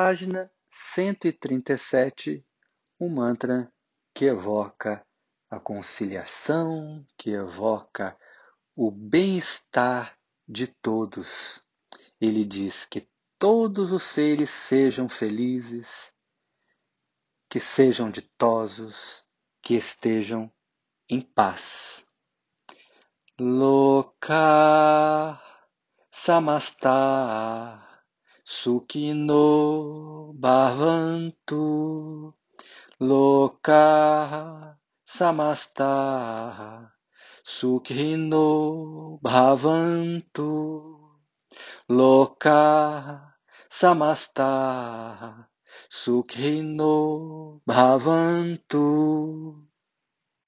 página 137, um mantra que evoca a conciliação, que evoca o bem-estar de todos. Ele diz que todos os seres sejam felizes, que sejam ditosos, que estejam em paz. Loka samasta Sukhino bhavantu Loka samasta Sukhino bhavantu Loka samasta Sukhino bhavantu